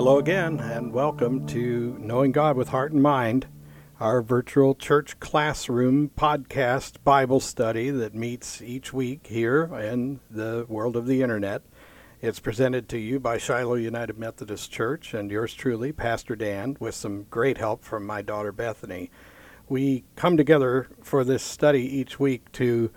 Hello again, and welcome to Knowing God with Heart and Mind, our virtual church classroom podcast Bible study that meets each week here in the world of the internet. It's presented to you by Shiloh United Methodist Church and yours truly, Pastor Dan, with some great help from my daughter Bethany. We come together for this study each week to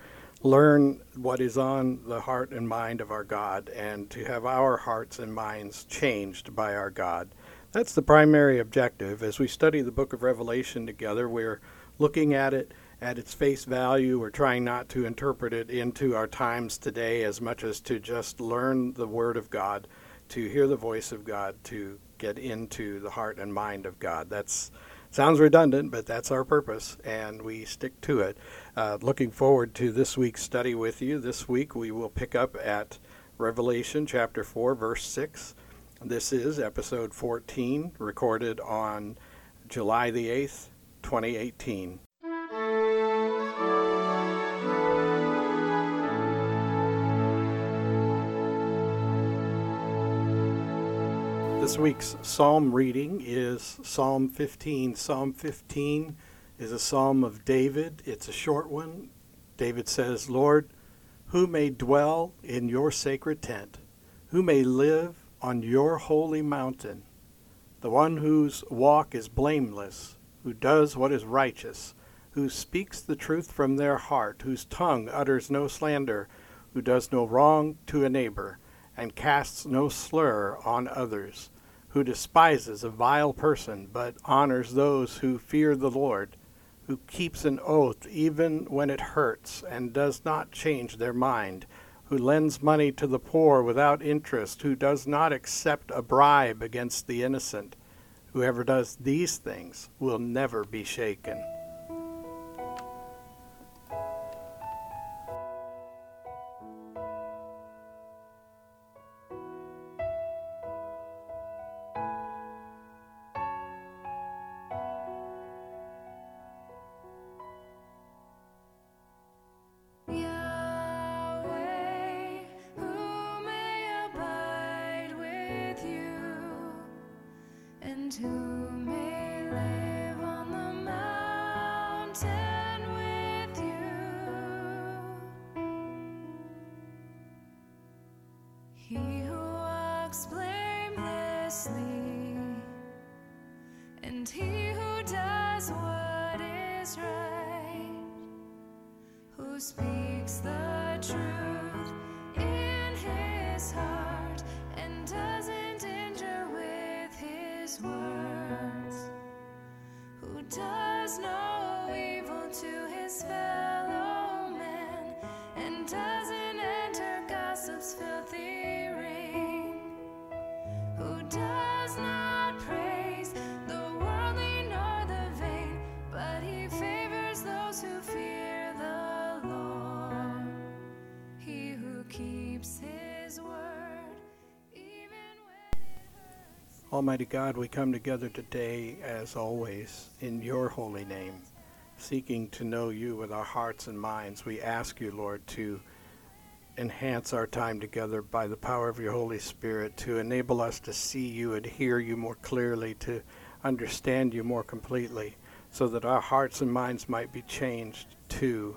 learn what is on the heart and mind of our God and to have our hearts and minds changed by our God. That's the primary objective. As we study the book of Revelation together, we're looking at it at its face value. We're trying not to interpret it into our times today as much as to just learn the Word of God, to hear the voice of God, to get into the heart and mind of God. That's sounds redundant, but that's our purpose, and we stick to it. Uh, looking forward to this week's study with you. This week we will pick up at Revelation chapter 4, verse 6. This is episode 14, recorded on July the 8th, 2018. This week's psalm reading is Psalm 15. Psalm 15 is a psalm of David. It's a short one. David says, Lord, who may dwell in your sacred tent? Who may live on your holy mountain? The one whose walk is blameless, who does what is righteous, who speaks the truth from their heart, whose tongue utters no slander, who does no wrong to a neighbor, and casts no slur on others, who despises a vile person, but honors those who fear the Lord who keeps an oath even when it hurts and does not change their mind, who lends money to the poor without interest, who does not accept a bribe against the innocent. Whoever does these things will never be shaken. Speaks the truth in his heart Almighty God, we come together today, as always, in your holy name, seeking to know you with our hearts and minds. We ask you, Lord, to enhance our time together by the power of your Holy Spirit, to enable us to see you and hear you more clearly, to understand you more completely, so that our hearts and minds might be changed too.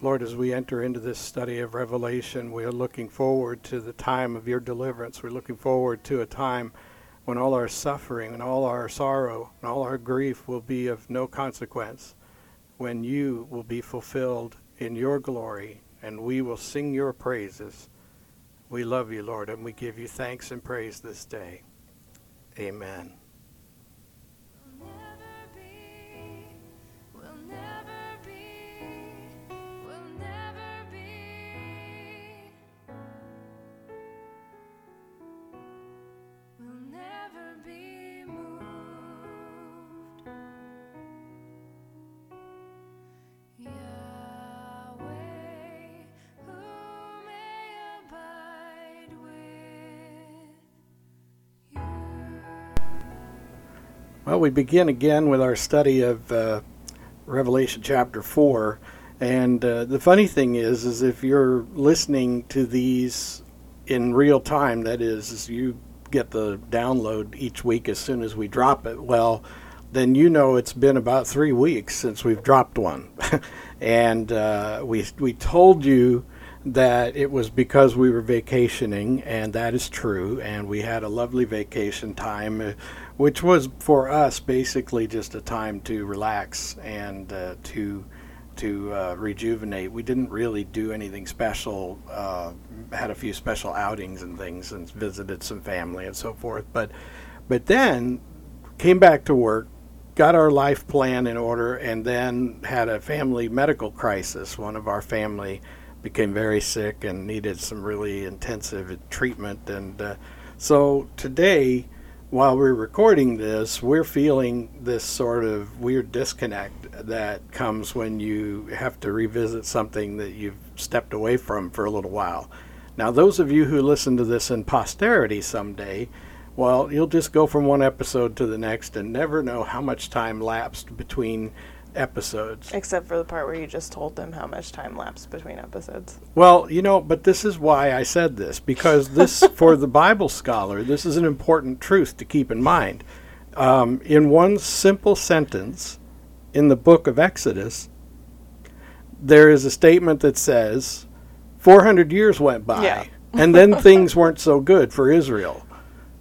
Lord, as we enter into this study of Revelation, we are looking forward to the time of your deliverance. We're looking forward to a time when all our suffering and all our sorrow and all our grief will be of no consequence, when you will be fulfilled in your glory and we will sing your praises. We love you, Lord, and we give you thanks and praise this day. Amen. Well, we begin again with our study of uh, Revelation chapter 4. And uh, the funny thing is, is if you're listening to these in real time, that is, is you get the download each week as soon as we drop it. Well, then you know it's been about three weeks since we've dropped one, and uh, we we told you that it was because we were vacationing, and that is true. And we had a lovely vacation time, uh, which was for us basically just a time to relax and uh, to to uh, rejuvenate. We didn't really do anything special. Uh, had a few special outings and things, and visited some family and so forth. But but then came back to work, got our life plan in order, and then had a family medical crisis. One of our family became very sick and needed some really intensive treatment. And uh, so today, while we're recording this, we're feeling this sort of weird disconnect that comes when you have to revisit something that you've stepped away from for a little while. Now, those of you who listen to this in posterity someday, well, you'll just go from one episode to the next and never know how much time lapsed between episodes. Except for the part where you just told them how much time lapsed between episodes. Well, you know, but this is why I said this because this, for the Bible scholar, this is an important truth to keep in mind. Um, in one simple sentence in the book of Exodus, there is a statement that says, 400 years went by, Yeah. and then things weren't so good for Israel.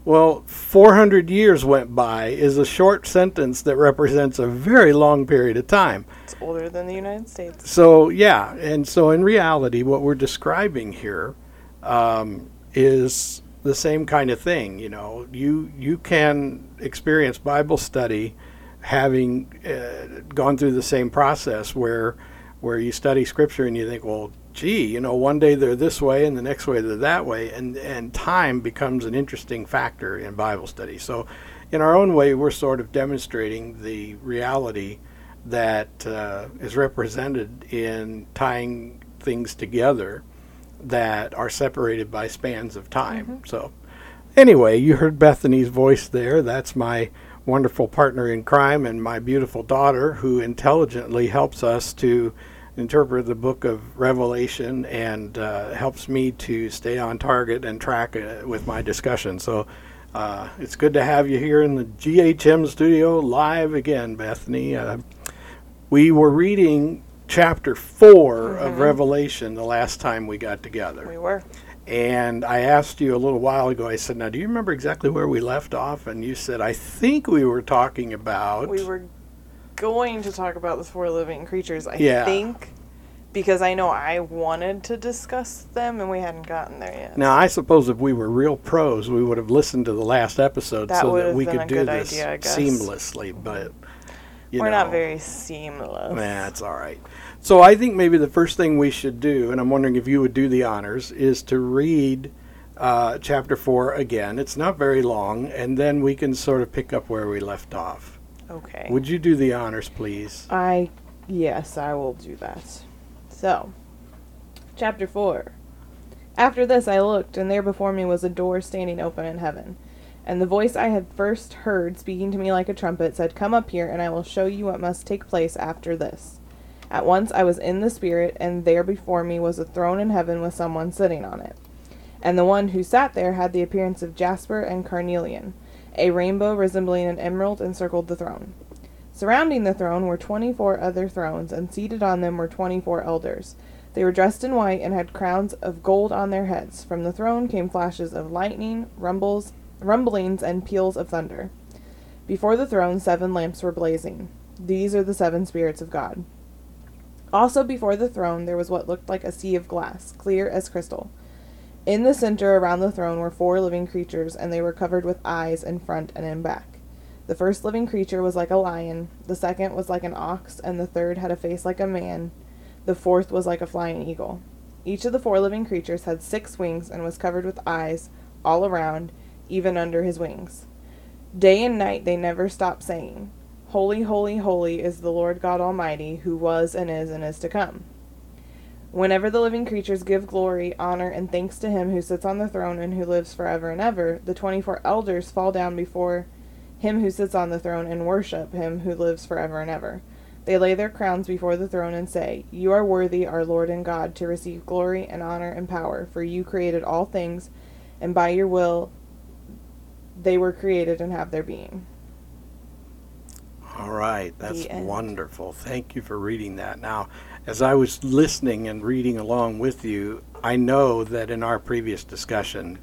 Well, 400 years went by is a short sentence that represents a very long period of time. It's older than the United States. So yeah, and so in reality, what we're describing here um, is the same kind of thing. You know, you you can experience Bible study having uh, gone through the same process where where you study Scripture and you think, well, gee, you know, one day they're this way and the next way they're that way, and and time becomes an interesting factor in Bible study. So, in our own way, we're sort of demonstrating the reality that uh, is represented in tying things together that are separated by spans of time. So, anyway, you heard Bethany's voice there. That's my wonderful partner in crime and my beautiful daughter who intelligently helps us to interpret the book of Revelation and uh, helps me to stay on target and track uh, with my discussion. So, uh, it's good to have you here in the GHM studio live again, Bethany. Uh, we were reading chapter 4 of Revelation the last time we got together. We were. And I asked you a little while ago, I said, Now, do you remember exactly where we left off? And you said, I think we were talking about. We were going to talk about the four living creatures, I Yeah. think, because I know I wanted to discuss them and we hadn't gotten there yet. Now, I suppose if we were real pros, we would have listened to the last episode That so that we could do this idea, seamlessly. But, you we're know, not very seamless. That's all right. So I think maybe the first thing we should do, and I'm wondering if you would do the honors, is to read uh, chapter four again. It's not very long, and then we can sort of pick up where we left off. Okay. Would you do the honors, please? I yes, I will do that. So, chapter 4. After this I looked, and there before me was a door standing open in heaven. And the voice I had first heard speaking to me like a trumpet said, Come up here, and I will show you what must take place after this. At once I was in the Spirit, and there before me was a throne in heaven with someone sitting on it. And the one who sat there had the appearance of jasper and carnelian. A rainbow resembling an emerald encircled the throne. Surrounding the throne were twenty four other thrones, and seated on them were twenty four elders. They were dressed in white and had crowns of gold on their heads. From the throne came flashes of lightning, rumbles, rumblings, and peals of thunder. Before the throne, seven lamps were blazing. These are the seven spirits of God. Also before the throne, there was what looked like a sea of glass, clear as crystal. In the center around the throne were four living creatures, and they were covered with eyes in front and in back. The first living creature was like a lion, the second was like an ox, and the third had a face like a man. The fourth was like a flying eagle. Each of the four living creatures had six wings and was covered with eyes all around, even under his wings. Day and night they never stopped saying, Holy, holy, holy is the Lord God Almighty, who was and is and is to come. Whenever the living creatures give glory, honor, and thanks to him who sits on the throne and who lives forever and ever, the twenty four elders fall down before him who sits on the throne and worship him who lives forever and ever. They lay their crowns before the throne and say, You are worthy, our Lord and God, to receive glory and honor and power, for you created all things, and by your will they were created and have their being. All right, that's wonderful. Thank you for reading that. Now, as I was listening and reading along with you, I know that in our previous discussion,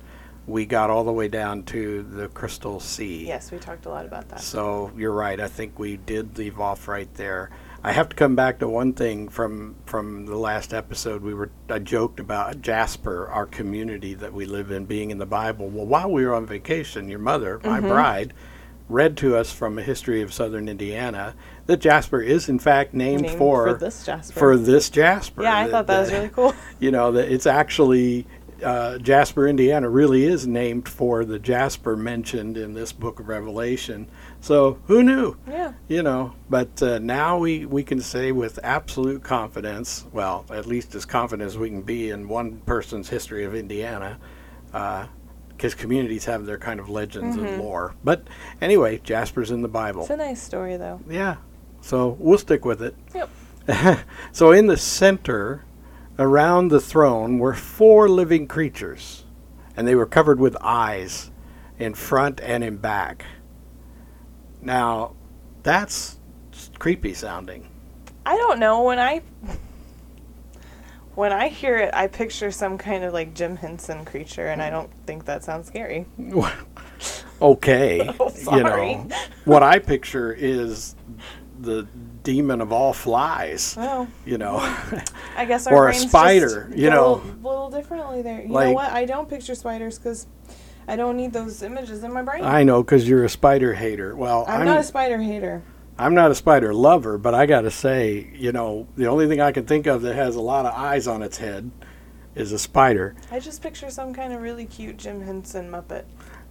we got all the way down to the crystal sea. Yes, we talked a lot about that. So you're right. I think we did leave off right there. I have to come back to one thing from from the last episode. We were I joked about Jasper, our community that we live in, being in the Bible. Well, while we were on vacation, your mother, my Mm-hmm. bride, read to us from a history of southern Indiana that Jasper is in fact named, Named for for this Jasper. for this Jasper. yeah, I thought that was really cool. you know that it's actually uh, Jasper, Indiana, really is named for the Jasper mentioned in this book of Revelation. So who knew? Yeah. You know, but uh, now we, we can say with absolute confidence, well, at least as confident as we can be in one person's history of Indiana, because communities have their kind of legends and mm-hmm. lore. But anyway, Jasper's in the Bible. It's a nice story, though. Yeah. So we'll stick with it. Yep. so in the center, around the throne, were four living creatures, and they were covered with eyes in front and in back. Now, that's creepy sounding. I don't know when I when I hear it, I picture some kind of like Jim Henson creature, and I don't think that sounds scary. okay. Oh, You sorry. know, what I picture is the demon of all flies, Well, you know. I guess our Or a spider, you know. a little differently there. You Like- know what? I don't picture spiders because I don't need those images in my brain. I know because you're a spider hater. Well, I'm, not a spider hater. I'm not a spider lover, but I got to say, you know, the only thing I can think of that has a lot of eyes on its head is a spider. I just picture some kind of really cute Jim Henson Muppet.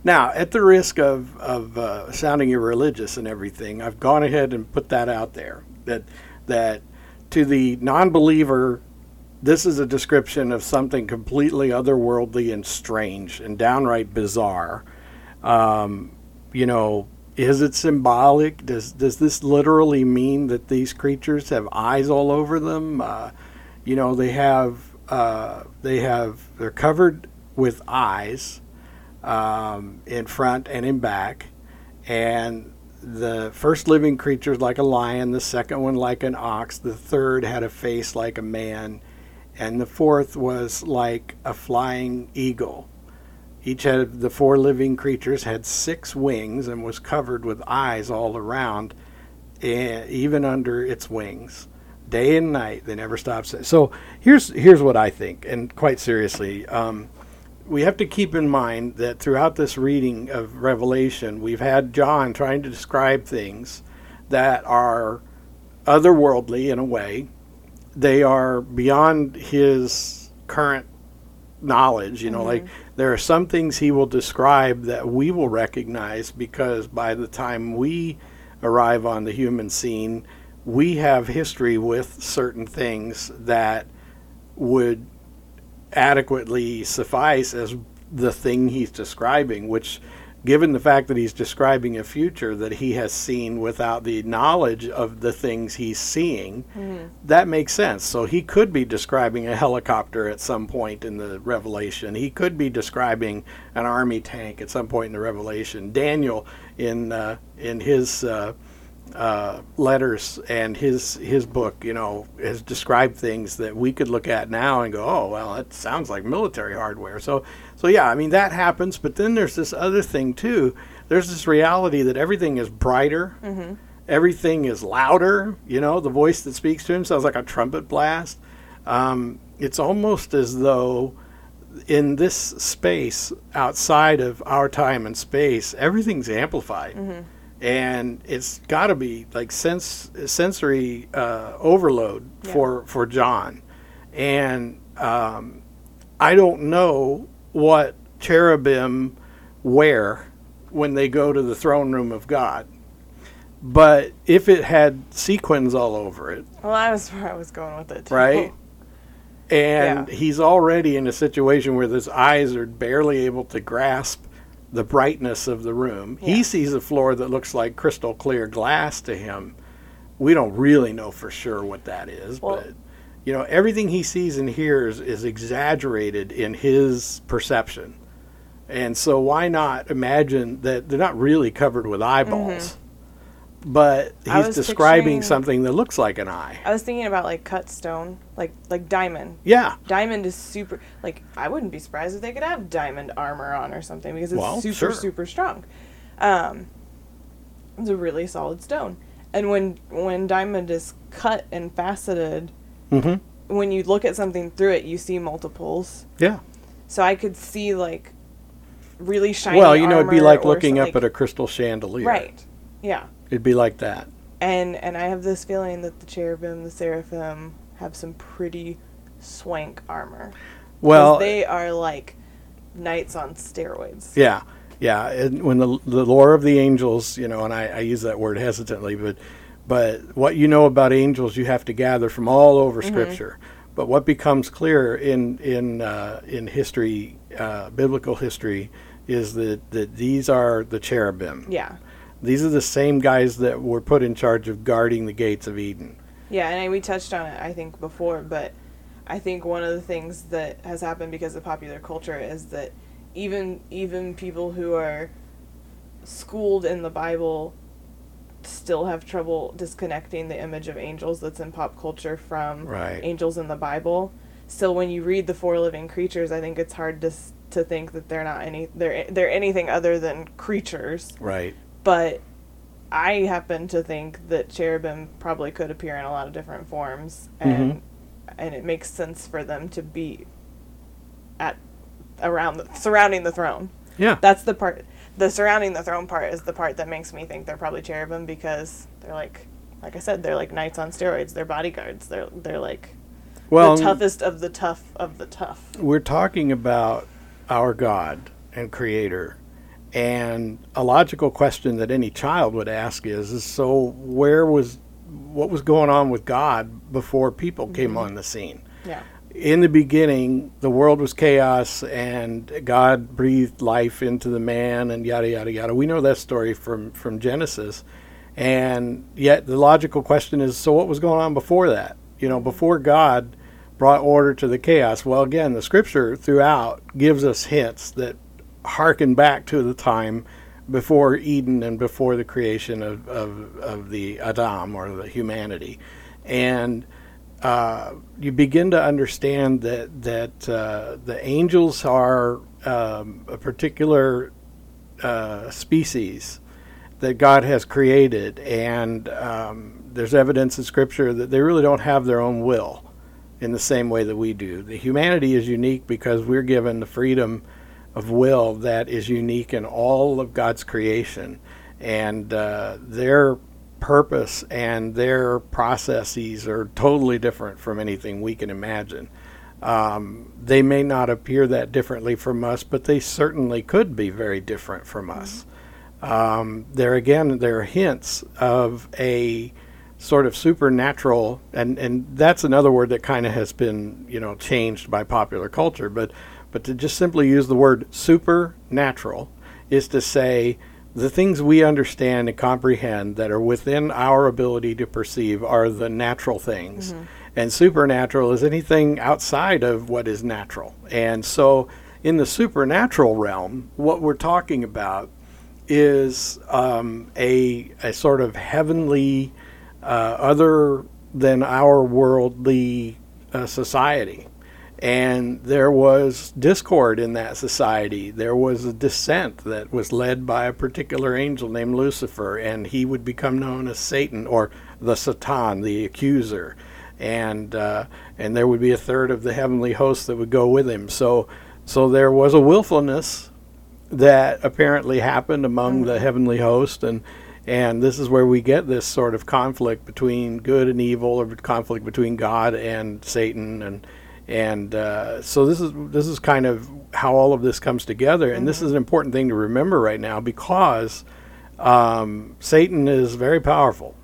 Now, at the risk of, of uh, sounding irreligious and everything, I've gone ahead and put that out there that that to the non-believer, this is a description of something completely otherworldly and strange and downright bizarre. Um, you know, is it symbolic? Does does this literally mean that these creatures have eyes all over them? Uh, you know, they have uh, they have they're covered with eyes um, in front and in back, and the first living creature is like a lion, the second one like an ox, the third had a face like a man, and the fourth was like a flying eagle. Each of the four living creatures had six wings and was covered with eyes all around, eh, even under its wings. Day and night, they never stopped. So here's here's what I think, and quite seriously, um, we have to keep in mind that throughout this reading of Revelation, we've had John trying to describe things that are otherworldly in a way. They are beyond his current knowledge. You know, like there are some things he will describe that we will recognize because by the time we arrive on the human scene, we have history with certain things that would adequately suffice as the thing he's describing, which, given the fact that he's describing a future that he has seen without the knowledge of the things he's seeing, that makes sense. So he could be describing a helicopter at some point in the Revelation. He could be describing an army tank at some point in the Revelation. Daniel, in uh, in his uh, uh, letters and his his book, you know, has described things that we could look at now and go, oh well, that sounds like military hardware. So so yeah, I mean that happens. But then there's this other thing too. There's this reality that everything is brighter, everything is louder. You know, the voice that speaks to him sounds like a trumpet blast. Um, it's almost as though in this space outside of our time and space, everything's amplified and it's got to be like sense sensory uh, overload Yeah. for for John, and um, I don't know what cherubim wear when they go to the throne room of God, but if it had sequins all over it, Well, that was where I was going with it. Too. right? And Yeah. he's already in a situation where his eyes are barely able to grasp the brightness of the room. He sees a floor that looks like crystal clear glass to him. We don't really know for sure what that is, Well- but you know, everything he sees and hears is exaggerated in his perception. And so why not imagine that they're not really covered with eyeballs, but Mm-hmm. I he's describing something that looks like an eye. I was thinking about like cut stone, like like diamond. Yeah. Diamond is super. Like I wouldn't be surprised if they could have diamond armor on or something because it's Well, super sure. super strong. Um, it's a really solid stone, and when when diamond is cut and faceted, hmm when you look at something through it, you see multiples. Yeah. So I could see like really shiny. Well, you know, it'd be like looking up at a crystal chandelier. right. Yeah. It'd be like that. And and I have this feeling that the cherubim, the seraphim, have some pretty swank armor. Well, they are like knights on steroids. Yeah, yeah. And when the the lore of the angels, you know, and I, I use that word hesitantly, but but what you know about angels, you have to gather from all over Scripture. But what becomes clear in in uh, in history, uh, biblical history, is that that these are the cherubim. Yeah. These are the same guys that were put in charge of guarding the gates of Eden. Yeah, and I, we touched on it I think before, but I think one of the things that has happened because of popular culture is that even even people who are schooled in the Bible still have trouble disconnecting the image of angels that's in pop culture from Right. angels in the Bible. So when you read the four living creatures, I think it's hard to to think that they're not any they're they're anything other than creatures. Right. But I happen to think that cherubim probably could appear in a lot of different forms, and Mhm. and it makes sense for them to be at around the, surrounding the throne. Yeah. That's the part. The surrounding the throne part is the part that makes me think they're probably cherubim because they're like, like I said, they're like knights on steroids. They're bodyguards. They're they're like well, the toughest of the tough of the tough. we're talking about our God and Creator. And a logical question that any child would ask is, is so where was what was going on with God before people came mm-hmm. on the scene? Yeah. In the beginning, the world was chaos and God breathed life into the man and yada yada yada. We know that story from from Genesis. And yet the logical question is so what was going on before that? You know, before God brought order to the chaos. Well, again, the scripture throughout gives us hints that harken back to the time before Eden and before the creation of, of, of the Adam or the humanity. And uh, you begin to understand that, that uh, the angels are um, a particular uh, species that God has created, and um, there's evidence in Scripture that they really don't have their own will in the same way that we do. The humanity is unique because we're given the freedom of will that is unique in all of God's creation, and uh, their purpose and their processes are totally different from anything we can imagine. Um, they may not appear that differently from us, but they certainly could be very different from us. Um, there again, there are hints of a sort of supernatural, and, and that's another word that kind of has been you know changed by popular culture. But but to just simply use the word supernatural is to say the things we understand and comprehend that are within our ability to perceive are the natural things. And supernatural is anything outside of what is natural. And so, in the supernatural realm, what we're talking about is um, a, a sort of heavenly, uh, other than our worldly uh, society. And there was discord in that society. There was a dissent that was led by a particular angel named Lucifer, and he would become known as Satan or the Satan, the accuser. And uh, and there would be a third of the heavenly host that would go with him. So so there was a willfulness that apparently happened among the heavenly host and and this is where we get this sort of conflict between good and evil or conflict between God and Satan and and uh, so this is this is kind of how all of this comes together. And this is an important thing to remember right now because um, Satan is very powerful.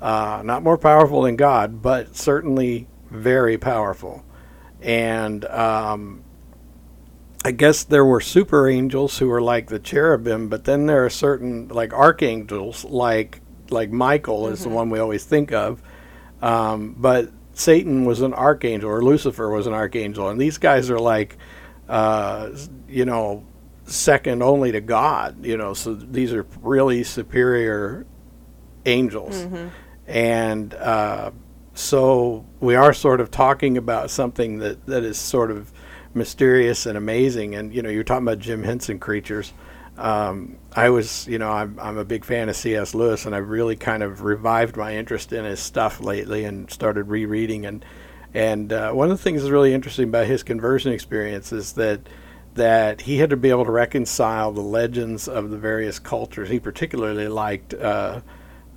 Uh, not more powerful than God but certainly very powerful. And um, I guess there were super angels who were like the cherubim, but then there are certain like archangels, like like Michael is the one we always think of. Um, but Satan was an archangel, or Lucifer was an archangel, and these guys are like, uh, you know, second only to God. You know, so these are really superior angels, and uh, so we are sort of talking about something that that is sort of mysterious and amazing. And you know, you're talking about Jim Henson creatures. Um, I was, you know, I'm, I'm a big fan of C.S. Lewis, and I've really kind of revived my interest in his stuff lately, and started rereading. And and uh, one of the things that's really interesting about his conversion experience is that that he had to be able to reconcile the legends of the various cultures. He particularly liked. Uh,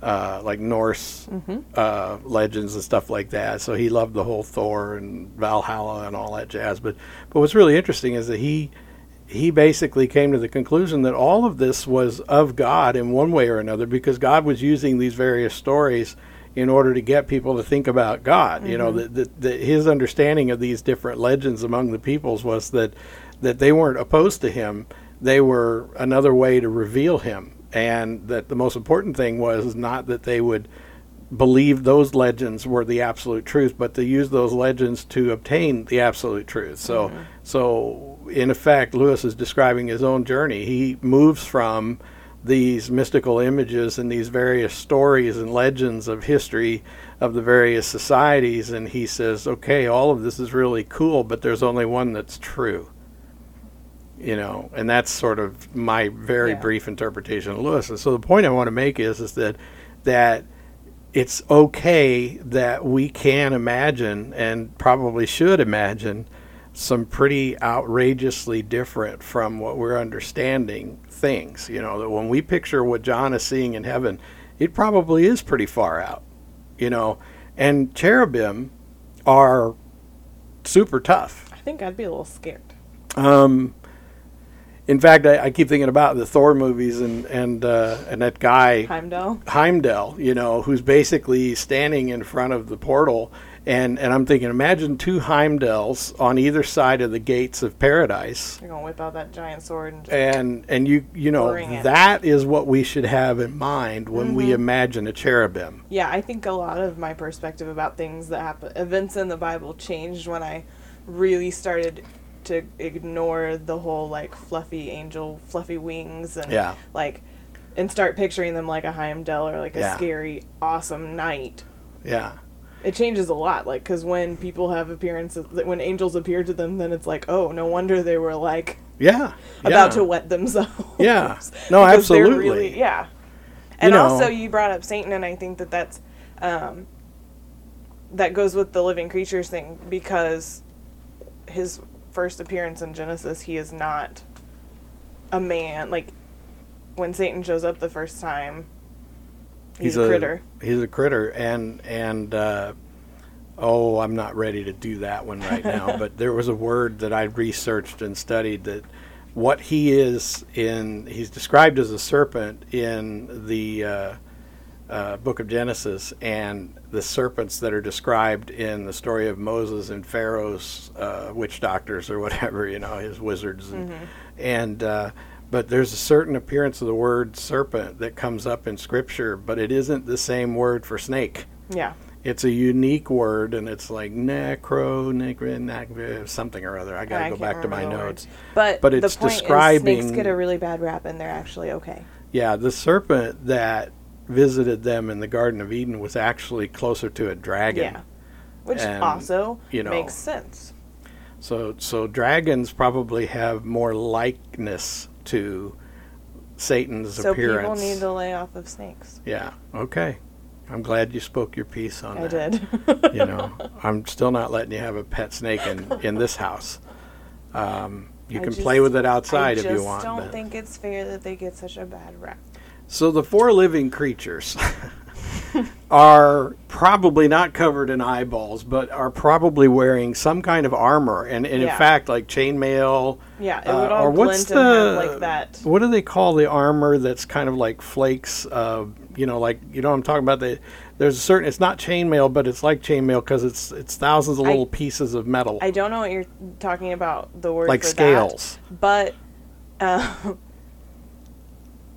uh, like Norse uh, legends and stuff like that. So he loved the whole Thor and Valhalla and all that jazz. But but what's really interesting is that he he basically came to the conclusion that all of this was of God in one way or another because God was using these various stories in order to get people to think about God. You know, mm-hmm. that, that, that his understanding of these different legends among the peoples was that that they weren't opposed to him; they were another way to reveal him, and that the most important thing was not that they would believe those legends were the absolute truth, but to use those legends to obtain the absolute truth. So, mm-hmm. so in effect, Lewis is describing his own journey. He moves from these mystical images and these various stories and legends of history of the various societies, and he says, "Okay, all of this is really cool, but there's only one that's true." You know, and that's sort of my very Yeah. brief interpretation of Lewis. And so the point I want to make is, is that that it's okay that we can imagine and probably should imagine some pretty outrageously different from what we're understanding things. You know, that when we picture what John is seeing in heaven, it probably is pretty far out. You know, and cherubim are super tough. I think I'd be a little scared. Um, in fact, I, I keep thinking about the Thor movies and and uh, and that guy Heimdall. Heimdall, you know, who's basically standing in front of the portal. And, and I'm thinking, imagine two Heimdalls on either side of the gates of paradise. They're gonna whip out that giant sword and just And, and you, you know, it. that is what we should have in mind when we mm-hmm. imagine a cherubim. Yeah, I think a lot of my perspective about things that happen, events in the Bible, changed when I really started to ignore the whole like fluffy angel, fluffy wings, and Yeah. like, and start picturing them like a Heimdall or like a Yeah. scary, awesome knight. Yeah. It changes a lot, like, because when people have appearances, when angels appear to them, then it's like, oh, no wonder they were like Yeah. about yeah. to wet themselves. Yeah. No, absolutely. Really, yeah. And know- also, you brought up Satan, and I think that that's um, that goes with the living creatures thing because his first appearance in Genesis, he is not a man. Like when Satan shows up the first time, he's, a, critter. He's a critter, and and uh, oh, I'm not ready to do that one right now. but there was a word that I researched and studied that what he is in. He's described as a serpent in the uh, uh, book of Genesis, and the serpents that are described in the story of Moses and Pharaoh's uh, witch doctors or whatever, you know, his wizards, and, and uh, but there's a certain appearance of the word serpent that comes up in Scripture, but it isn't the same word for snake. Yeah. It's a unique word, and it's like necro, necro, necro something or other. I got to I go back to my notes. But, But the it's point is snakes get a really bad rap, and they're actually okay. Yeah, the serpent that visited them in the Garden of Eden was actually closer to a dragon. Yeah. Which And, also you know, makes sense. So so dragons probably have more likeness to Satan's So appearance. people need to lay off of snakes. Yeah. Okay. I'm glad you spoke your piece on I that. I did. you know, I'm still not letting you have a pet snake in, in this house. Um, you I can just- play with it outside I if you want. I just don't but- think it's fair that they get such a bad rap. So the four living creatures are probably not covered in eyeballs, but are probably wearing some kind of armor, and, and in fact, like chainmail. Yeah, it uh, would all or what's the like that. what do they call the armor that's kind of like flakes? Uh, you know, like you know, what I'm talking about the. There's a certain. It's not chainmail, but it's like chainmail because it's it's thousands of I- little pieces of metal, I don't know what you're talking about. The word like for scales. that, but uh,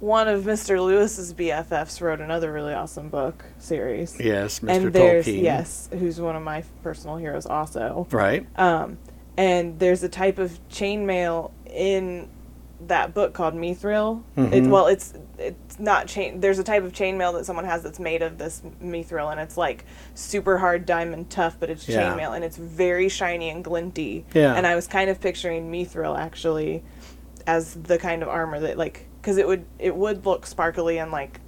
one of Mr. Lewis's BFFs wrote another really awesome book series. Yes, Mr. And there's Tolkien. yes, who's one of my personal heroes also. Right. Um, and there's a type of chainmail in that book called Mithril. Mhm. It, well, it's it's not chain. There's a type of chainmail that someone has that's made of this mithril, and it's like super hard diamond tough, but it's Yeah. chainmail, and it's very shiny and glinty. Yeah. And I was kind of picturing mithril actually as the kind of armor that like because it would it would look sparkly and like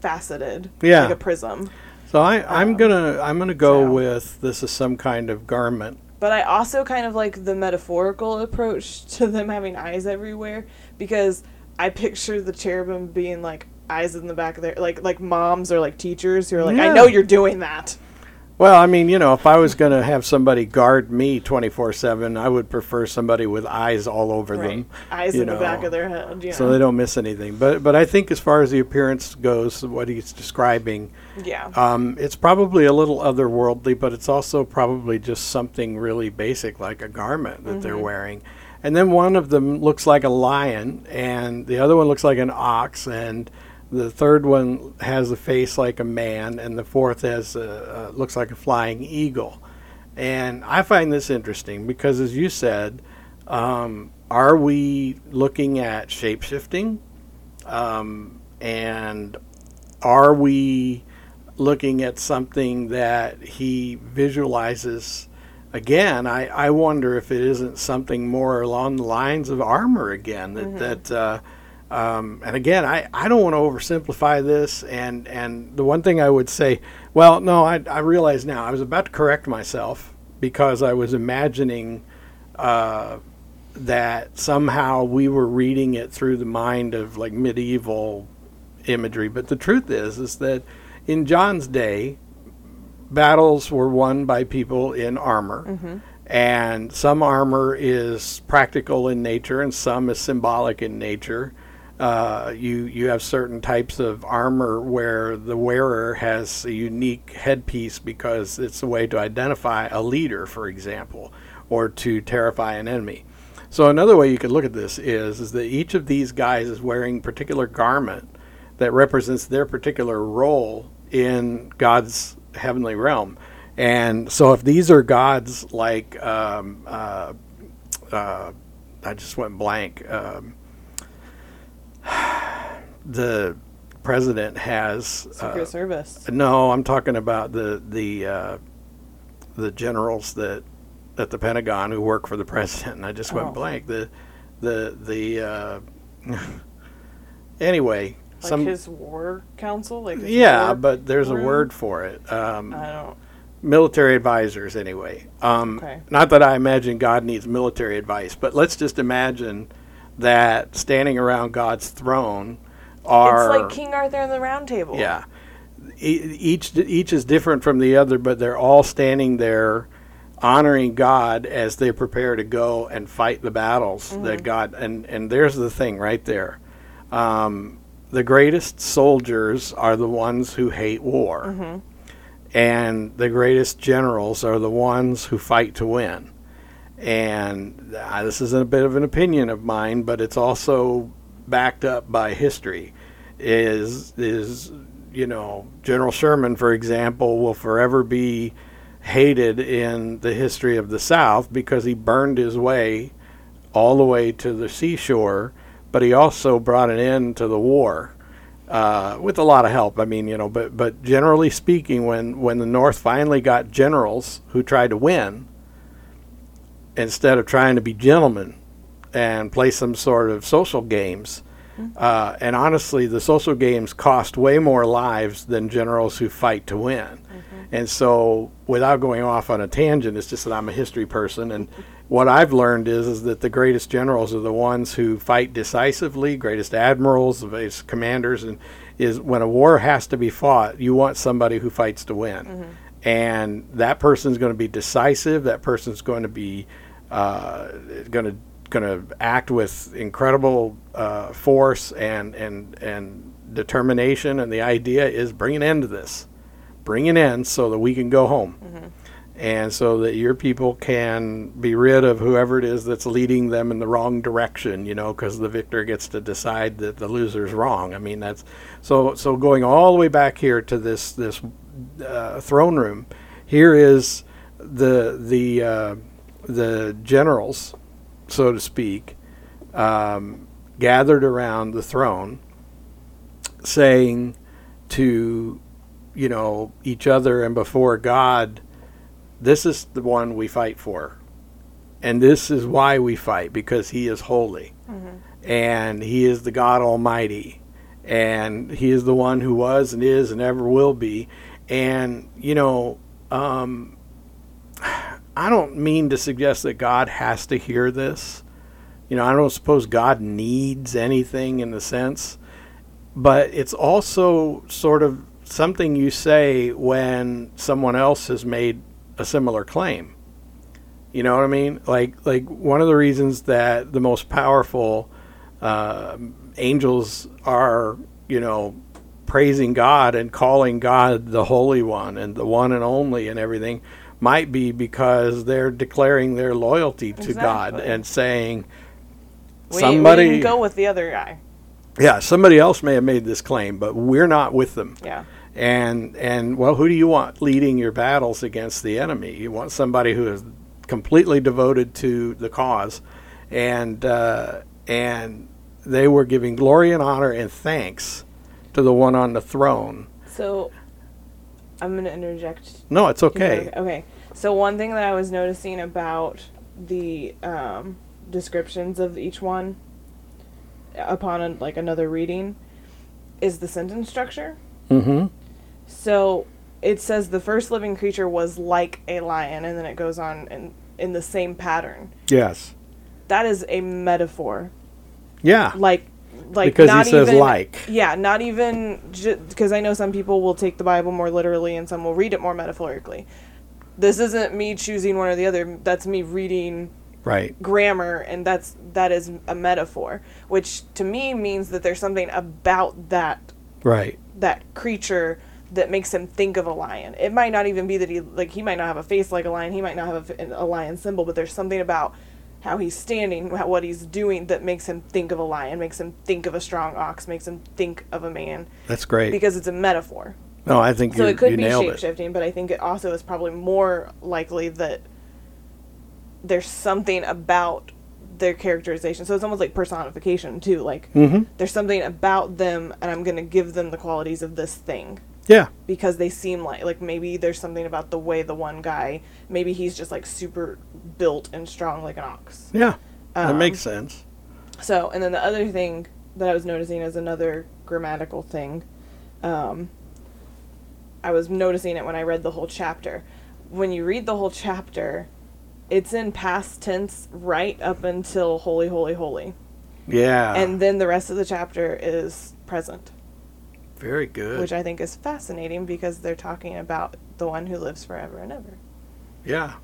faceted, Yeah. like a prism. So I, I'm Um, gonna I'm gonna go so- with this is some kind of garment. But I also kind of like the metaphorical approach to them having eyes everywhere because I picture the cherubim being like eyes in the back of their like like moms or like teachers who are like, Yeah. I know you're doing that. Well, I mean, you know, if I was going to have somebody guard me 24 7, I would prefer somebody with eyes all over them. Eyes in the back of their head. Know? So they don't miss anything. But, but I think as far as the appearance goes, what he's describing, yeah. um, it's probably a little otherworldly, but it's also probably just something really basic, like a garment that they're wearing. And then one of them looks like a lion, and the other one looks like an ox, and the third one has a face like a man, and the fourth has a, uh, looks like a flying eagle. And I find this interesting because, as you said, um, are we looking at shape shifting? Um, and are we looking at something that he visualizes? Again, I, I wonder if it isn't something more along the lines of armor again. That, that uh, um, and again, I, I don't want to oversimplify this. And, and the one thing I would say, well, no, I, I realize now, I was about to correct myself because I was imagining uh, that somehow we were reading it through the mind of like medieval imagery. But the truth is, is that in John's day, battles were won by people in armor. And some armor is practical in nature, and some is symbolic in nature. Uh, you you have certain types of armor where the wearer has a unique headpiece because it's a way to identify a leader, for example, or to terrify an enemy. So another way you could look at this is is that each of these guys is wearing particular garment that represents their particular role in God's heavenly realm. And so if these are gods like um, uh, uh, I just went blank. Um, the president has Secret uh, Service. no, I'm talking about the the uh, the generals that at the Pentagon who work for the president. And I just went Oh. blank. The the the uh, anyway. Like some his war council. Like yeah, war but there's a word for it. Um, I don't. military advisors, anyway. Um, Okay. Not that I imagine God needs military advice, but let's just imagine that standing around God's throne are It's like King Arthur and the Round Table. yeah. E- Each each is different from the other, but they're all standing there, honoring God as they prepare to go and fight the battles that God. And and there's the thing right there. Um, the greatest soldiers are the ones who hate war, and the greatest generals are the ones who fight to win. And uh, this is a bit of an opinion of mine, but it's also backed up by history. Is is you know General Sherman, for example, will forever be hated in the history of the South because he burned his way all the way to the seashore, but he also brought an end to the war uh, with a lot of help. I mean, you know, but but generally speaking, when when the North finally got generals who tried to win, instead of trying to be gentlemen and play some sort of social games. Uh, and honestly, the social games cost way more lives than generals who fight to win. And so, without going off on a tangent, it's just that I'm a history person, and what I've learned is is that the greatest generals are the ones who fight decisively, greatest admirals, the greatest commanders, and is when a war has to be fought, you want somebody who fights to win, and that person's going to be decisive. That person's going to be uh, going to going to act with incredible uh, force and and and determination. And the idea is bring an end to this, bring an end so that we can go home, and so that your people can be rid of whoever it is that's leading them in the wrong direction. You know, because the victor gets to decide that the loser's wrong. I mean, that's so so going all the way back here to this this uh, throne room. Here is the the uh, the generals so to speak, um, gathered around the throne, saying to, you know, each other and before God, this is the one we fight for. And this is why we fight, because he is holy. And he is the God Almighty. And he is the one who was and is and ever will be. And, you know, um, I don't mean to suggest that God has to hear this. You know, I don't suppose God needs anything in the sense, but it's also sort of something you say when someone else has made a similar claim. You know what I mean? Like, like one of the reasons that the most powerful uh, angels are, you know, praising God and calling God the Holy One and the one and only and everything might be because they're declaring their loyalty to God and saying, We, somebody, we go with the other guy. yeah, somebody else may have made this claim, but we're not with them. Yeah. And and well, who do you want leading your battles against the enemy? You want somebody who is completely devoted to the cause, and uh, and they were giving glory and honor and thanks to the one on the throne. So I'm going to interject No, it's okay. Okay. So one thing that I was noticing about the um, descriptions of each one upon a, like another reading is the sentence structure. Mm-hmm. So it says the first living creature was like a lion, and then it goes on in in the same pattern. Yes. That is a metaphor. Yeah. Like like because not he says even, like. Yeah, not even because I know some people will take the Bible more literally and some will read it more metaphorically. This isn't me choosing one or the other. That's me reading Right. grammar, and that's that is a metaphor, which to me means that there's something about that Right. that creature that makes him think of a lion. It might not even be that he like he might not have a face like a lion. He might not have a, a lion symbol, but there's something about how he's standing, how, what he's doing that makes him think of a lion, makes him think of a strong ox, makes him think of a man That's great. because it's a metaphor. no, I think So it could be shape shifting, but I think it also is probably more likely that there's something about their characterization. So it's almost like personification too. Like Mm-hmm. there's something about them, and I'm gonna give them the qualities of this thing Yeah. because they seem like like maybe there's something about the way the one guy maybe he's just like super built and strong like an ox. Yeah. that Um, makes sense. So, and then the other thing that I was noticing is another grammatical thing. Um, I was noticing it when I read the whole chapter. When you read the whole chapter, it's in past tense right up until holy, holy, holy. Yeah. And then the rest of the chapter is present, very good. which I think is fascinating because they're talking about the one who lives forever and ever. Yeah.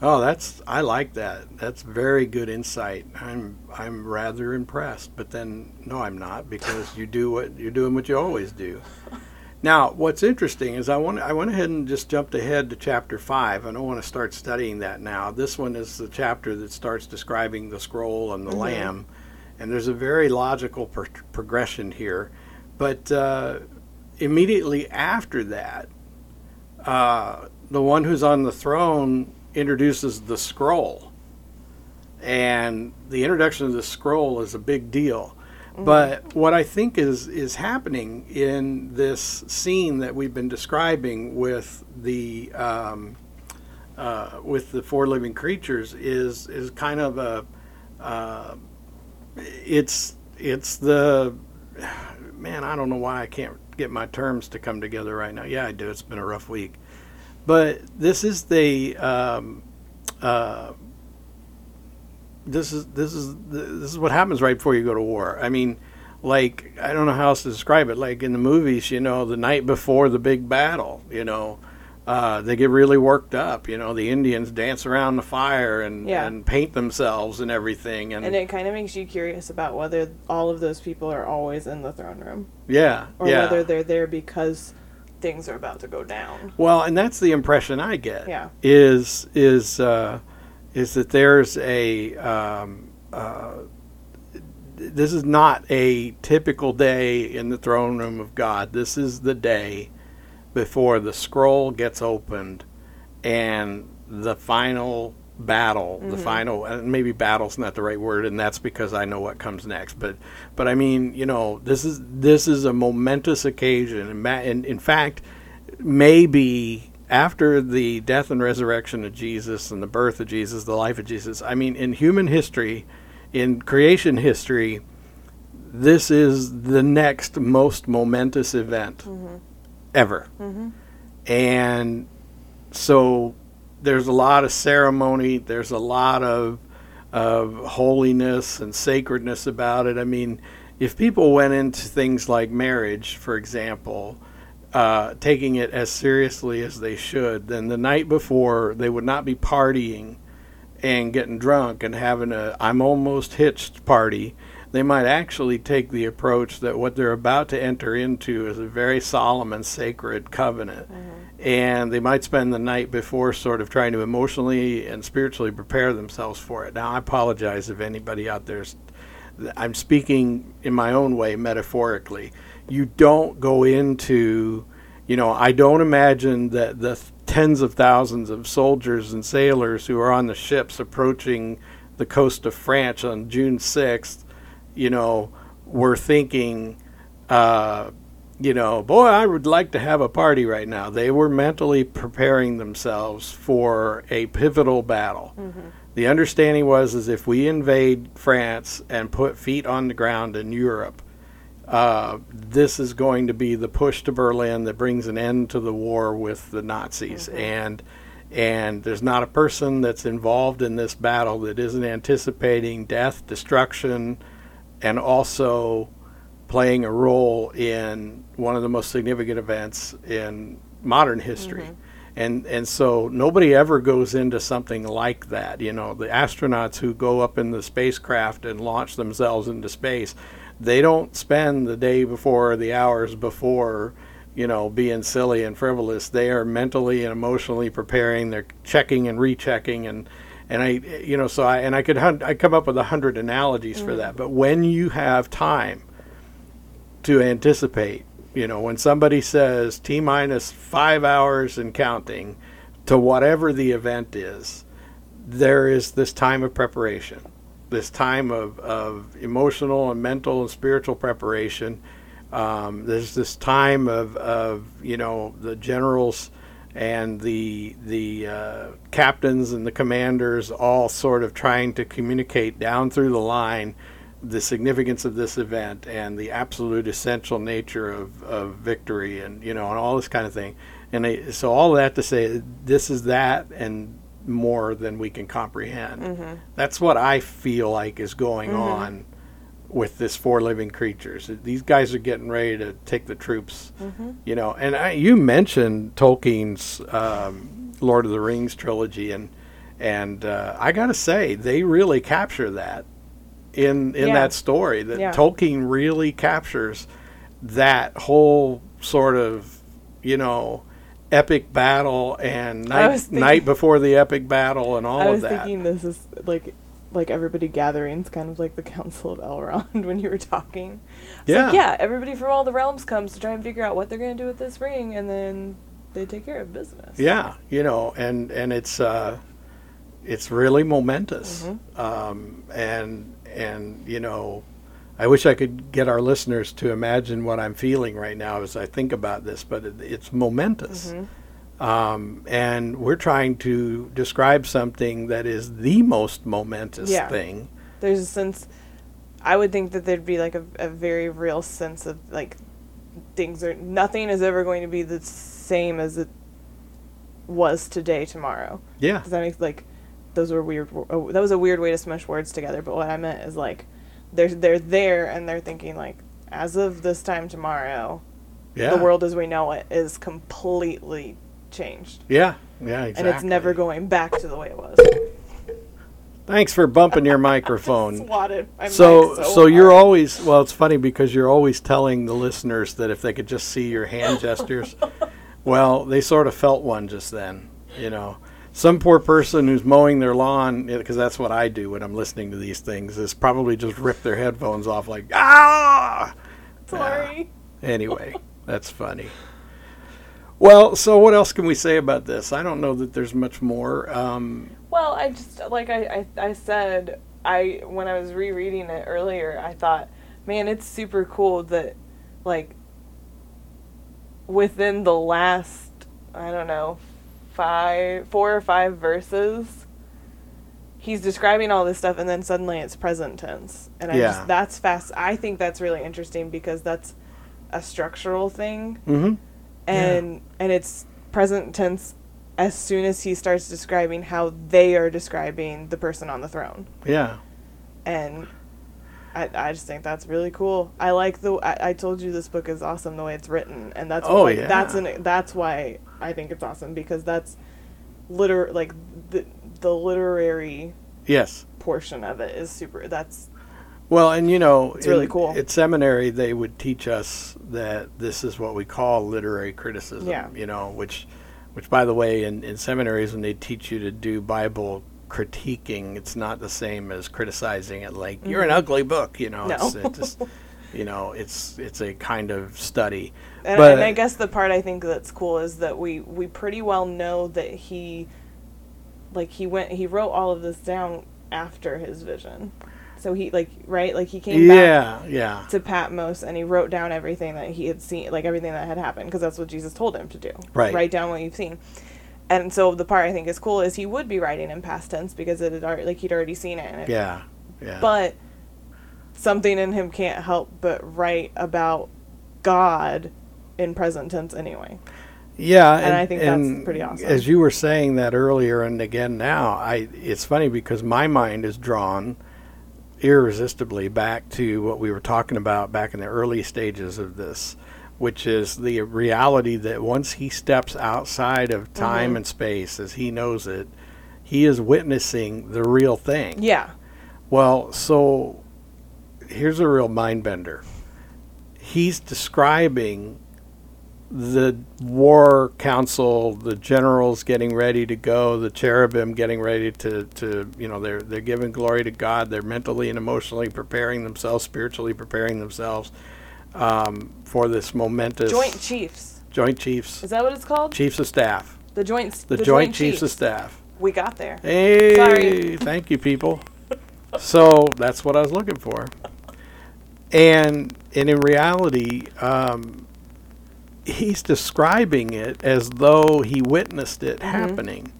Oh, that's I like that. That's very good insight. I'm I'm rather impressed, but then no, I'm not because you do what you're doing what you always do. Now, what's interesting is I want I went ahead and just jumped ahead to chapter five. I don't want to start studying that now. This one is the chapter that starts describing the scroll and the Mhm. lamb, and there's a very logical pro- progression here. But uh, immediately after that, uh, the one who's on the throne introduces the scroll. And the introduction of the scroll is a big deal. But what I think is is happening in this scene that we've been describing with the um, uh, with the four living creatures is is kind of a uh, it's it's the man I don't know why I can't get my terms to come together right now. Yeah, I do. It's been a rough week, but this is the um, uh, this is this is this is what happens right before you go to war. I mean, like I don't know how else to describe it. Like in the movies, you know, the night before the big battle, you know, uh, they get really worked up. You know, the Indians dance around the fire and Yeah. and paint themselves and everything. And, And it kind of makes you curious about whether all of those people are always in the throne room yeah, or yeah. whether they're there because things are about to go down. Well, and that's the impression I get. Yeah. Is is uh, is that there's a um, uh, this is not a typical day in the throne room of God. This is the day before the scroll gets opened and the final battle, Mm-hmm. the final, and maybe battle's not the right word, and that's because I know what comes next. But, but I mean, you know, this is this is a momentous occasion, and, ma- and in fact, maybe after the death and resurrection of Jesus and the birth of Jesus, the life of Jesus. I mean, in human history, in creation history, this is the next most momentous event ever. And so there's a lot of ceremony, there's a lot of of holiness and sacredness about it. I mean, if people went into things like marriage, for example, uh, taking it as seriously as they should, then the night before they would not be partying and getting drunk and having a I'm almost hitched party. They might actually take the approach that what they're about to enter into is a very solemn and sacred covenant. Mm-hmm. And they might spend the night before sort of trying to emotionally and spiritually prepare themselves for it. Now, I apologize if anybody out there's I'm speaking in my own way metaphorically. You don't go into, you know, I don't imagine that the tens of thousands of soldiers and sailors who are on the ships approaching the coast of France on June 6th, you know, were thinking, uh, you know, boy, I would like to have a party right now. They were mentally preparing themselves for a pivotal battle. The understanding was is if we invade France and put feet on the ground in Europe, uh, this is going to be the push to Berlin that brings an end to the war with the Nazis. And and there's not a person that's involved in this battle that isn't anticipating death, destruction, and also playing a role in one of the most significant events in modern history. Mm-hmm. And and so nobody ever goes into something like that. You know, the astronauts who go up in the spacecraft and launch themselves into space, they don't spend the day before, the hours before, you know, being silly and frivolous. They are mentally and emotionally preparing. They're checking and rechecking and and I, you know, so I and I could hun- I come up with a hundred analogies for that. But when you have time to anticipate. You know, when somebody says T minus five hours and counting to whatever the event is, there is this time of preparation, this time of, of emotional and mental and spiritual preparation. Um, there's this time of, of, you know, the generals and the the uh, captains and the commanders all sort of trying to communicate down through the line the significance of this event and the absolute essential nature of, of victory and you know and all this kind of thing. And they, so all that to say this is that and more than we can comprehend. That's what i feel like is going on with this four living creatures these guys are getting ready to take the troops you know and I, you mentioned tolkien's um, lord of the rings trilogy and and uh, i gotta say they really capture that in in Yeah. that story that Yeah. Tolkien really captures that whole sort of you know epic battle and night, night before the epic battle and all I of was that. thinking this is like like everybody gatherings, kind of like the Council of Elrond when you were talking. Yeah. like, yeah, everybody from all the realms comes to try and figure out what they're gonna do with this ring, and then they take care of business. Yeah, you know, and and it's uh, it's really momentous, Mm-hmm. um, and and you know, I wish I could get our listeners to imagine what I'm feeling right now as I think about this, but it, it's momentous, Mm-hmm. Um, and we're trying to describe something that is the most momentous Yeah. thing. There's a sense. I would think that there'd be like a, a very real sense of like things are nothing is ever going to be the same as it was today tomorrow. Yeah, Does that make like those were weird? Oh, that was a weird way to smush words together. But what I meant is like they're they're there and they're thinking like as of this time tomorrow, yeah, the world as we know it is completely changed, Yeah, yeah, exactly. and it's never going back to the way it was. Thanks for bumping your microphone. Swatted. So, so, so you're hard. always well. It's funny because you're always telling the listeners that if they could just see your hand gestures, well, they sort of felt one just then. You know, some poor person who's mowing their lawn because that's what I do when I'm listening to these things is probably just rip their headphones off like ah. sorry. Anyway, that's funny. Well, so what else can we say about this? I don't know that there's much more. Um, Well, I just like I, I I said I when I was rereading it earlier, I thought, man, it's super cool that like within the last I don't know five four or five verses he's describing all this stuff and then suddenly it's present tense and I Yeah. just that's fast I think that's really interesting because that's a structural thing mhm. And and it's present tense as soon as he starts describing how they are describing the person on the throne Yeah. and I, I just think that's really cool. I like the. I, I told you this book is awesome the way it's written, and that's Oh, like, yeah. that's an that's why I think it's awesome because that's liter like the the literary Yes. portion of it is super. That's Well, and you know, It's really cool. At seminary, they would teach us that this is what we call literary criticism. Yeah. You know, which, which by the way, in, in seminaries, when they teach you to do Bible critiquing, it's not the same as criticizing it. Like you're an ugly book. You know. Mm-hmm. No. It's, it just, you know, it's it's a kind of study. and, But- and I guess the part I think that's cool is that we we pretty well know that he like he went he wrote all of this down after his vision. So he like right like he came back Yeah. Yeah. to Patmos and he wrote down everything that he had seen, like everything that had happened, because that's what Jesus told him to do. Right. Write down what you've seen. And so the part I think is cool is he would be writing in past tense because it had already, like he'd already seen it. And it Yeah. Yeah. But something in him can't help but write about God in present tense anyway. Yeah, And I think that's pretty awesome. As you were saying that earlier, and again now, I it's funny because my mind is drawn irresistibly back to what we were talking about back in the early stages of this, which is the reality that once he steps outside of time Mhm. and space as he knows it, he is witnessing the real thing. Yeah. Well, so here's a real mind bender. He's describing the war council, the generals getting ready to go, the cherubim getting ready to, to you know, they're they're giving glory to God. They're mentally and emotionally preparing themselves, spiritually preparing themselves um, for this momentous Joint Chiefs. Joint Chiefs, Is that what it's called? Chiefs of Staff, The Joint the, Joint, Chiefs of Staff. We got there. Hey, Sorry. thank you, people. so that's what I was looking for. And and in reality, um, he's describing it as though he witnessed it mm-hmm. happening.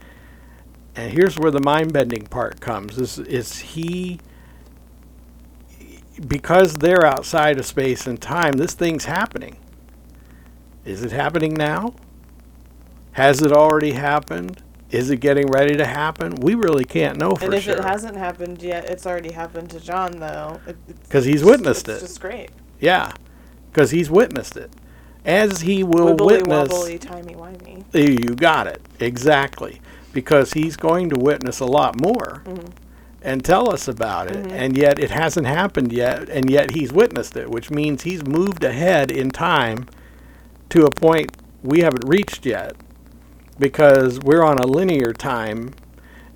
And here's where the mind bending part comes: is is he because they're outside of space and time? This thing's happening. Is it happening now? Has it already happened? Is it getting ready to happen? We really can't know for sure. And if sure. it hasn't happened yet, it's already happened to John, though. Because it's 'Cause he's just- witnessed it's it. just great. Yeah, because he's witnessed it. As he will Wibbly witness. wobbly, timey wimey. You got it. Exactly. Because he's going to witness a lot more Mm-hmm. and tell us about it. And yet it hasn't happened yet, and yet he's witnessed it, which means he's moved ahead in time to a point we haven't reached yet because we're on a linear time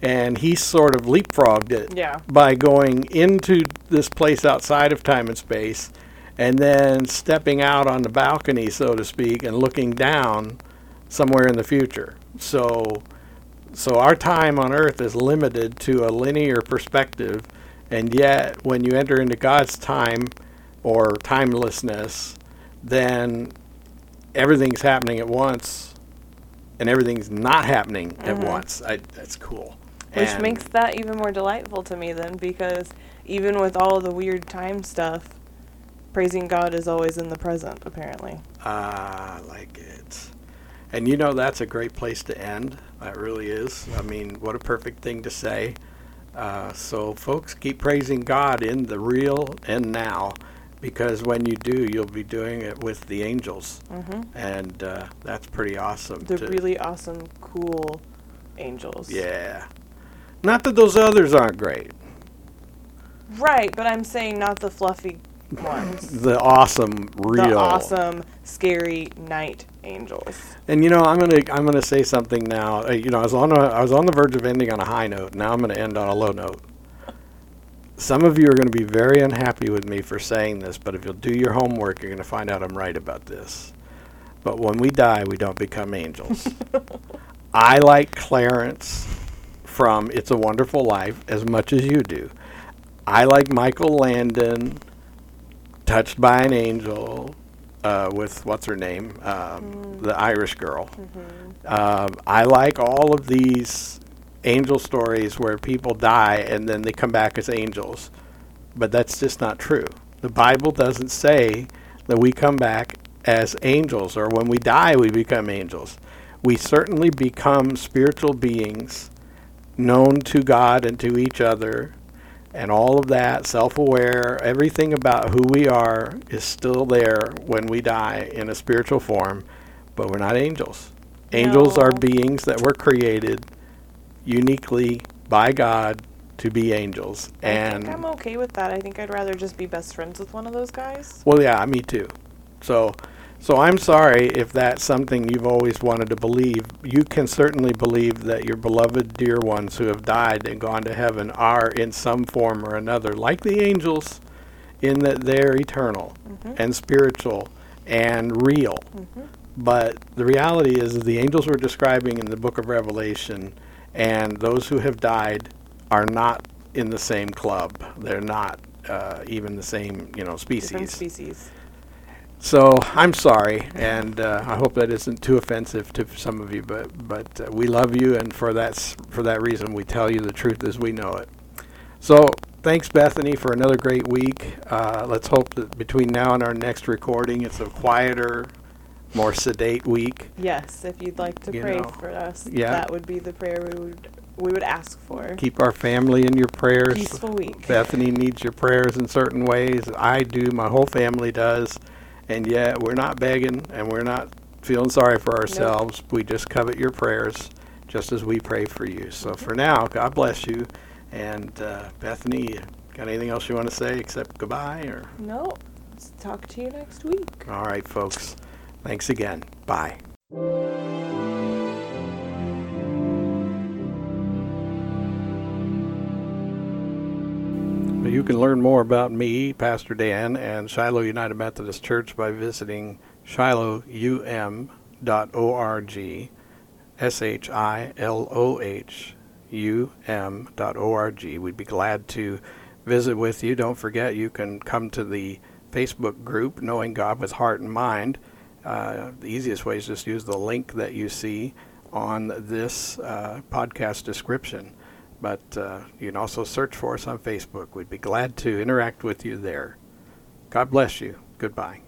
and he's sort of leapfrogged it Yeah. by going into this place outside of time and space and then stepping out on the balcony, so to speak, and looking down somewhere in the future. So, so our time on earth is limited to a linear perspective, and yet when you enter into God's time or timelessness, then everything's happening at once, and everything's not happening at uh-huh. once. I, that's cool. Which And- makes that even more delightful to me then, because even with all the weird time stuff, praising God is always in the present, apparently. Ah, I like it. And you know that's a great place to end. That really is. I mean, what a perfect thing to say. Uh, so, folks, keep praising God in the real and now, because when you do, you'll be doing it with the angels, hmm and uh, that's pretty awesome. The to- really awesome, cool angels. yeah. Not that those others aren't great. Right, but I'm saying not the fluffy ones. The awesome, real, The awesome, scary night angels. And you know, I'm gonna I'm gonna say something now. Uh, you know, I was on a, I was on the verge of ending on a high note. Now I'm gonna end on a low note. Some of you are going to be very unhappy with me for saying this, but if you'll do your homework, you're going to find out I'm right about this. but when we die, we don't become angels. I like Clarence from It's a Wonderful Life as much as you do. I like Michael Landon, Touched by an Angel, uh, with what's her name, um, the Irish girl. Um, I like all of these angel stories where people die and then they come back as angels, but that's just not true. The Bible doesn't say that we come back as angels or when we die we become angels. We certainly become spiritual beings known to God and to each other and all of that, self aware, everything about who we are is still there when we die in a spiritual form, but we're not angels. Angels are beings that were created uniquely by God to be angels. I And think I'm okay with that. I think I'd rather just be best friends with one of those guys. well, yeah, me too. So, so I'm sorry if that's something you've always wanted to believe. You can certainly believe that your beloved dear ones who have died and gone to heaven are in some form or another, like the angels, in that they're eternal and spiritual and real. But the reality is, that the angels we're describing in the book of Revelation and those who have died are not in the same club. They're not uh, even the same, you know, Different species. So I'm sorry, and uh, I hope that isn't too offensive to some of you. But but uh, we love you, and for that for that reason, we tell you the truth as we know it. So thanks, Bethany, for another great week. Uh, let's hope that between now and our next recording, it's a quieter, more sedate week. Yes, if you'd like to You pray know, for us, yeah. that would be the prayer we would we would ask for. Keep our family in your prayers. Peaceful week. Bethany needs your prayers in certain ways. I do. My whole family does. And yet, we're not begging and we're not feeling sorry for ourselves. We just covet your prayers just as we pray for you. So for now, God bless you. And uh, Bethany, got anything else you want to say except goodbye? Or No, let's talk to you next week. all right, folks. Thanks again. Bye. You can learn more about me, Pastor Dan, and Shiloh United Methodist Church by visiting shilohum.org, S H I L O H U M dot org. We'd be glad to visit with you. Don't forget, you can come to the Facebook group, Knowing God with Heart and Mind. Uh, the easiest way is just use the link that you see on this uh, podcast description. But uh, you can also search for us on Facebook. We'd be glad to interact with you there. God bless you. Goodbye.